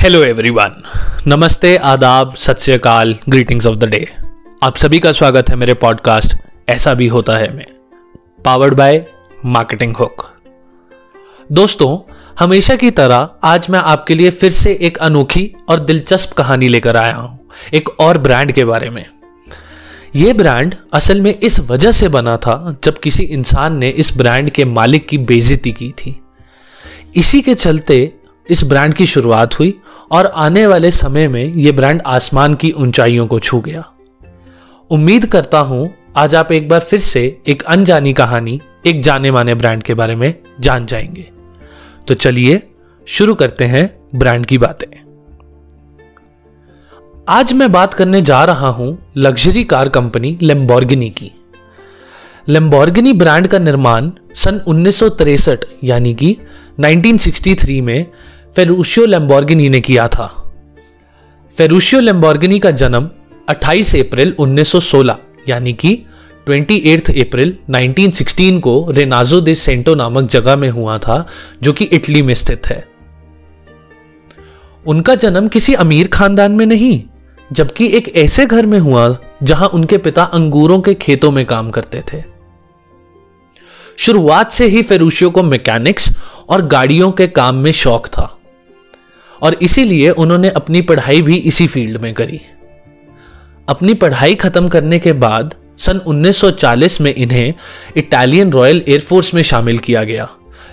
Hello everyone नमस्ते, आदाब सत श्रीकाल ग्रीटिंग्स ऑफ़ द डे आप सभी का स्वागत है मेरे पॉडकास्ट ऐसा भी होता है में. पावर्ड बाय मार्केटिंग हुक दोस्तों, हमेशा की तरह आज मैं आपके लिए फिर से एक अनोखी और दिलचस्प कहानी लेकर आया हूँ, एक और ब्रांड के बारे में. यह ब्रांड असल में इस वजह से बना था जब किसी इंसान ने इस ब्रांड के मालिक की बेजती की थी. इसी के चलते इस ब्रांड की शुरुआत हुई और आने वाले समय में यह ब्रांड आसमान की ऊंचाइयों को छू गया। उम्मीद करता हूँ, आज आप एक बार फिर से एक अनजानी कहानी, एक जाने माने ब्रांड के बारे में जान जाएँगे। तो चलिए, शुरू करते हैं ब्रांड की बातें। आज मैं बात करने जा रहा हूँ लग्जरी कार कंपनी लेम्बोर्गिनी की। लेम्बोर्गिनी ब्रांड का निर्माण सन उन्नीस यानी कि 1963 में फेरुशियो लेम्बोर्गिनी ने किया था। फेरूशियो लेम्बोर्गिनी का जन्म 28 अप्रैल 1916 यानी कि 28 अप्रैल 1916 को रेनाजो दे सेंटो नामक जगह में हुआ था, जो कि इटली में स्थित है। उनका जन्म किसी अमीर खानदान में नहीं, जबकि एक ऐसे घर में हुआ, जहाँ उनके पिता अंगूरों के खेतों में काम करते थे। शुरुआत से ही फेरूशियो को मैकेनिक्स और गाड़ियों के काम में शौक था। और इसीलिए उन्होंने अपनी पढ़ाई भी इसी फ़ील्ड में करी। अपनी पढ़ाई खत्म करने के बाद सन 1940 में इन्हें इटालियन रॉयल एयरफोर्स में शामिल किया गया,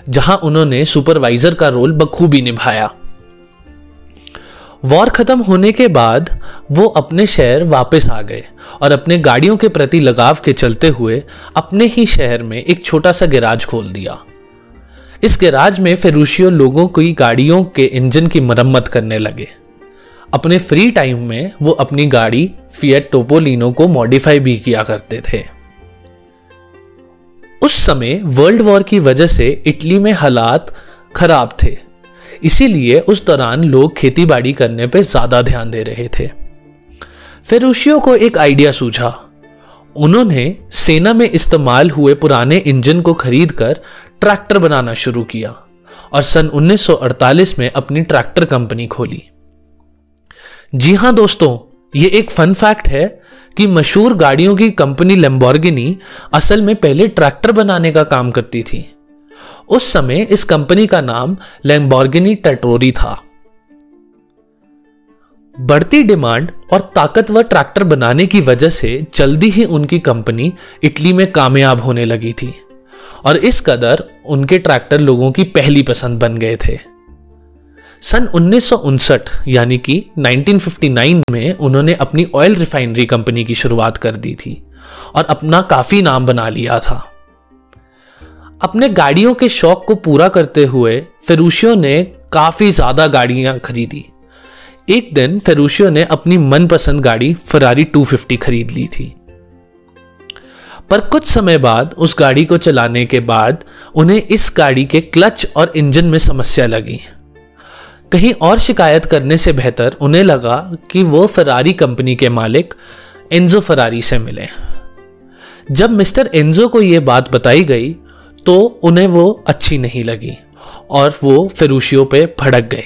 जहाँ उन्होंने सुपरवाइजर का रोल बखूबी निभाया। वॉर खत्म होने के बाद वो अपने शहर वापस आ गए और अपने गाड़ियों के प्रति लगाव के चलते हुए अपने ही शहर में एक छोटा सा गैराज खोल दिया। इस गैराज में फेरूशियो लोगों की गाड़ियों के इंजन की मरम्मत करने लगे। अपने फ्री टाइम में वो अपनी गाड़ी फियट टोपोलिनो को मॉडिफाई भी किया करते थे। उस समय वर्ल्ड वॉर की वजह से इटली में हालात खराब थे। इसीलिए उस दौरान लोग खेती करने पर ज़्यादा ध्यान दे रहे थे। फेरुशियो को एक आइडिया सूझा। उन्होंने सेना में इस्तेमाल हुए पुराने इंजन को खरीदकर ट्रैक्टर बनाना शुरू किया और सन 1948 में अपनी ट्रैक्टर कंपनी खोली। जी हाँ दोस्तों, ये एक फन फैक्ट है कि मशहूर गाड़ियों की कंपनी लेम्बोर्गिनी असल में पहले ट्रैक्टर बनाने का काम करती थी। उस समय इस कंपनी का नाम लेम्बोर्गिनी टेटोरी था। बढ़ती डिमांड और ताकतवर ट्रैक्टर बनाने की वजह से जल्दी ही उनकी कंपनी इटली में कामयाब होने लगी थी। और इस कदर उनके ट्रैक्टर लोगों की पहली पसंद बन गए थे। सन उन्नीस सौ उनसठ, यानी कि 1959 में उन्होंने अपनी ऑयल रिफाइनरी कंपनी की शुरुआत कर दी थी और अपना काफ़ी नाम बना लिया था। अपने गाड़ियों के शौक को पूरा करते हुए फेरुशियो ने काफ़ी ज़्यादा गाड़ियाँ खरीदी। एक दिन फेरुशियो ने अपनी मनपसंद गाड़ी फरारी 250 खरीद ली थी। पर कुछ समय बाद उस गाड़ी को चलाने के बाद उन्हें इस गाड़ी के क्लच और इंजन में समस्या लगी। कहीं और शिकायत करने से बेहतर उन्हें लगा कि वो फरारी कंपनी के मालिक एंजो फरारी से मिले। जब मिस्टर एंजो को यह बात बताई गई तो उन्हें वो अच्छी नहीं लगी और वो फिरूशियों पे भड़क गए।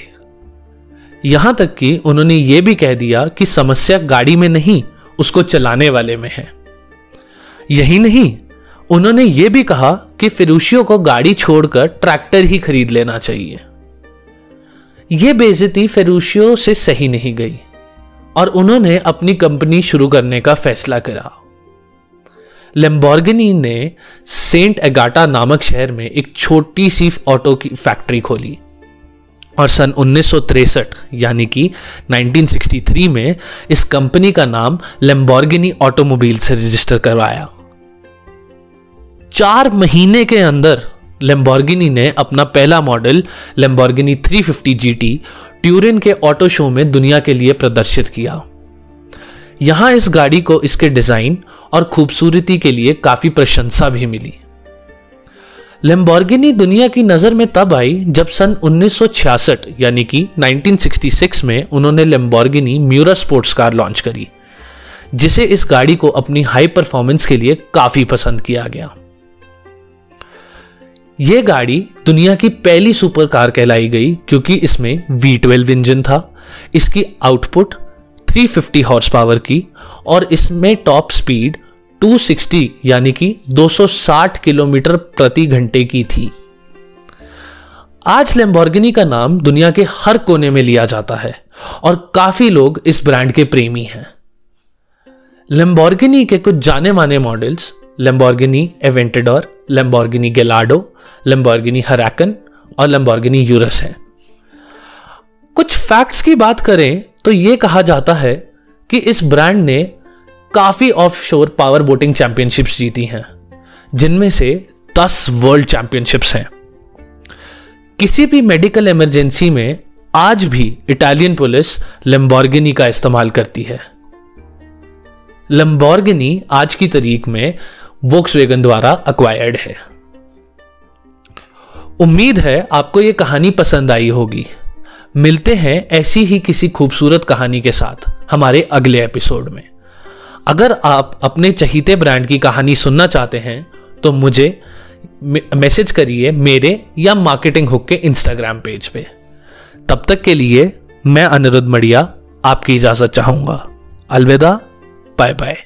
यहाँ तक कि उन्होंने ये भी कह दिया कि समस्या गाड़ी में नहीं, उसको चलाने वाले में है। यही नहीं, उन्होंने ये भी कहा कि फिरूशियों को गाड़ी छोड़कर ट्रैक्टर ही खरीद लेना चाहिए। यह बेजती फिरूशियों से सही नहीं गई, और उन्होंने अपनी कंपनी शुरू करने का फैसला करा। लेम्बोर्गिनी ने सेंट एगाटा नामक शहर में एक छोटी सी ऑटो की फैक्ट्री खोली। और सन उन्नीस यानी कि 1963 में इस कंपनी का नाम लेम्बोर्गिनी ऑटोमोबाइल से रजिस्टर करवाया। चार महीने के अंदर लेम्बोर्गिनी ने अपना पहला मॉडल लेम्बोर्गिनी 350 जीटी ट्यूरिन के ऑटो शो में दुनिया के लिए प्रदर्शित किया। यहाँ इस गाड़ी को इसके डिज़ाइन और खूबसूरती के लिए काफ़ी प्रशंसा भी मिली। लेम्बोर्गिनी दुनिया की नज़र में तब आई जब सन 1966 यानी कि 1966 में उन्होंने Lamborghini Miura sports car launch करी, जिसे इस गाड़ी को अपनी हाई परफॉर्मेंस के लिए काफ़ी पसंद किया गया। यह गाड़ी दुनिया की पहली सुपर कार कहलाई गई, क्योंकि इसमें V12 इंजन था, इसकी आउटपुट 350 हॉर्स पावर की, और इसमें टॉप स्पीड 260 यानी कि 260 किलोमीटर प्रति घंटे की थी। आज लेम्बोर्गिनी का नाम दुनिया के हर कोने में लिया जाता है और काफ़ी लोग इस ब्रांड के प्रेमी हैं। लेम्बोर्गिनी के कुछ जाने माने models Lamborghini Aventador Lamborghini Gallardo Lamborghini Huracan और लेम्बोर्गिनी यूरस हैं। कुछ फैक्ट्स की बात करें तो यह कहा जाता है कि इस ब्रांड ने काफ़ी ऑफशोर पावर बोटिंग चैंपियनशिप्स जीती हैं, जिनमें से 10 वर्ल्ड चैंपियनशिप्स हैं। किसी भी मेडिकल इमरजेंसी में आज भी इटालियन पुलिस लंबोर्गिनी का इस्तेमाल करती है। लंबोर्गिनी आज की तारीख में वोक्स द्वारा अक्वायर्ड है। उम्मीद है आपको यह कहानी पसंद आई होगी। मिलते हैं ऐसी ही किसी खूबसूरत कहानी के साथ हमारे अगले एपिसोड में। अगर आप अपने चहीते ब्रांड की कहानी सुनना चाहते हैं तो मुझे मैसेज करिए मेरे या मार्केटिंग हुक के इंस्टाग्राम पेज पे। तब तक के लिए मैं अनिरुद्ध मड़िया आपकी इजाज़त चाहूँगा। अलविदा बाय बाय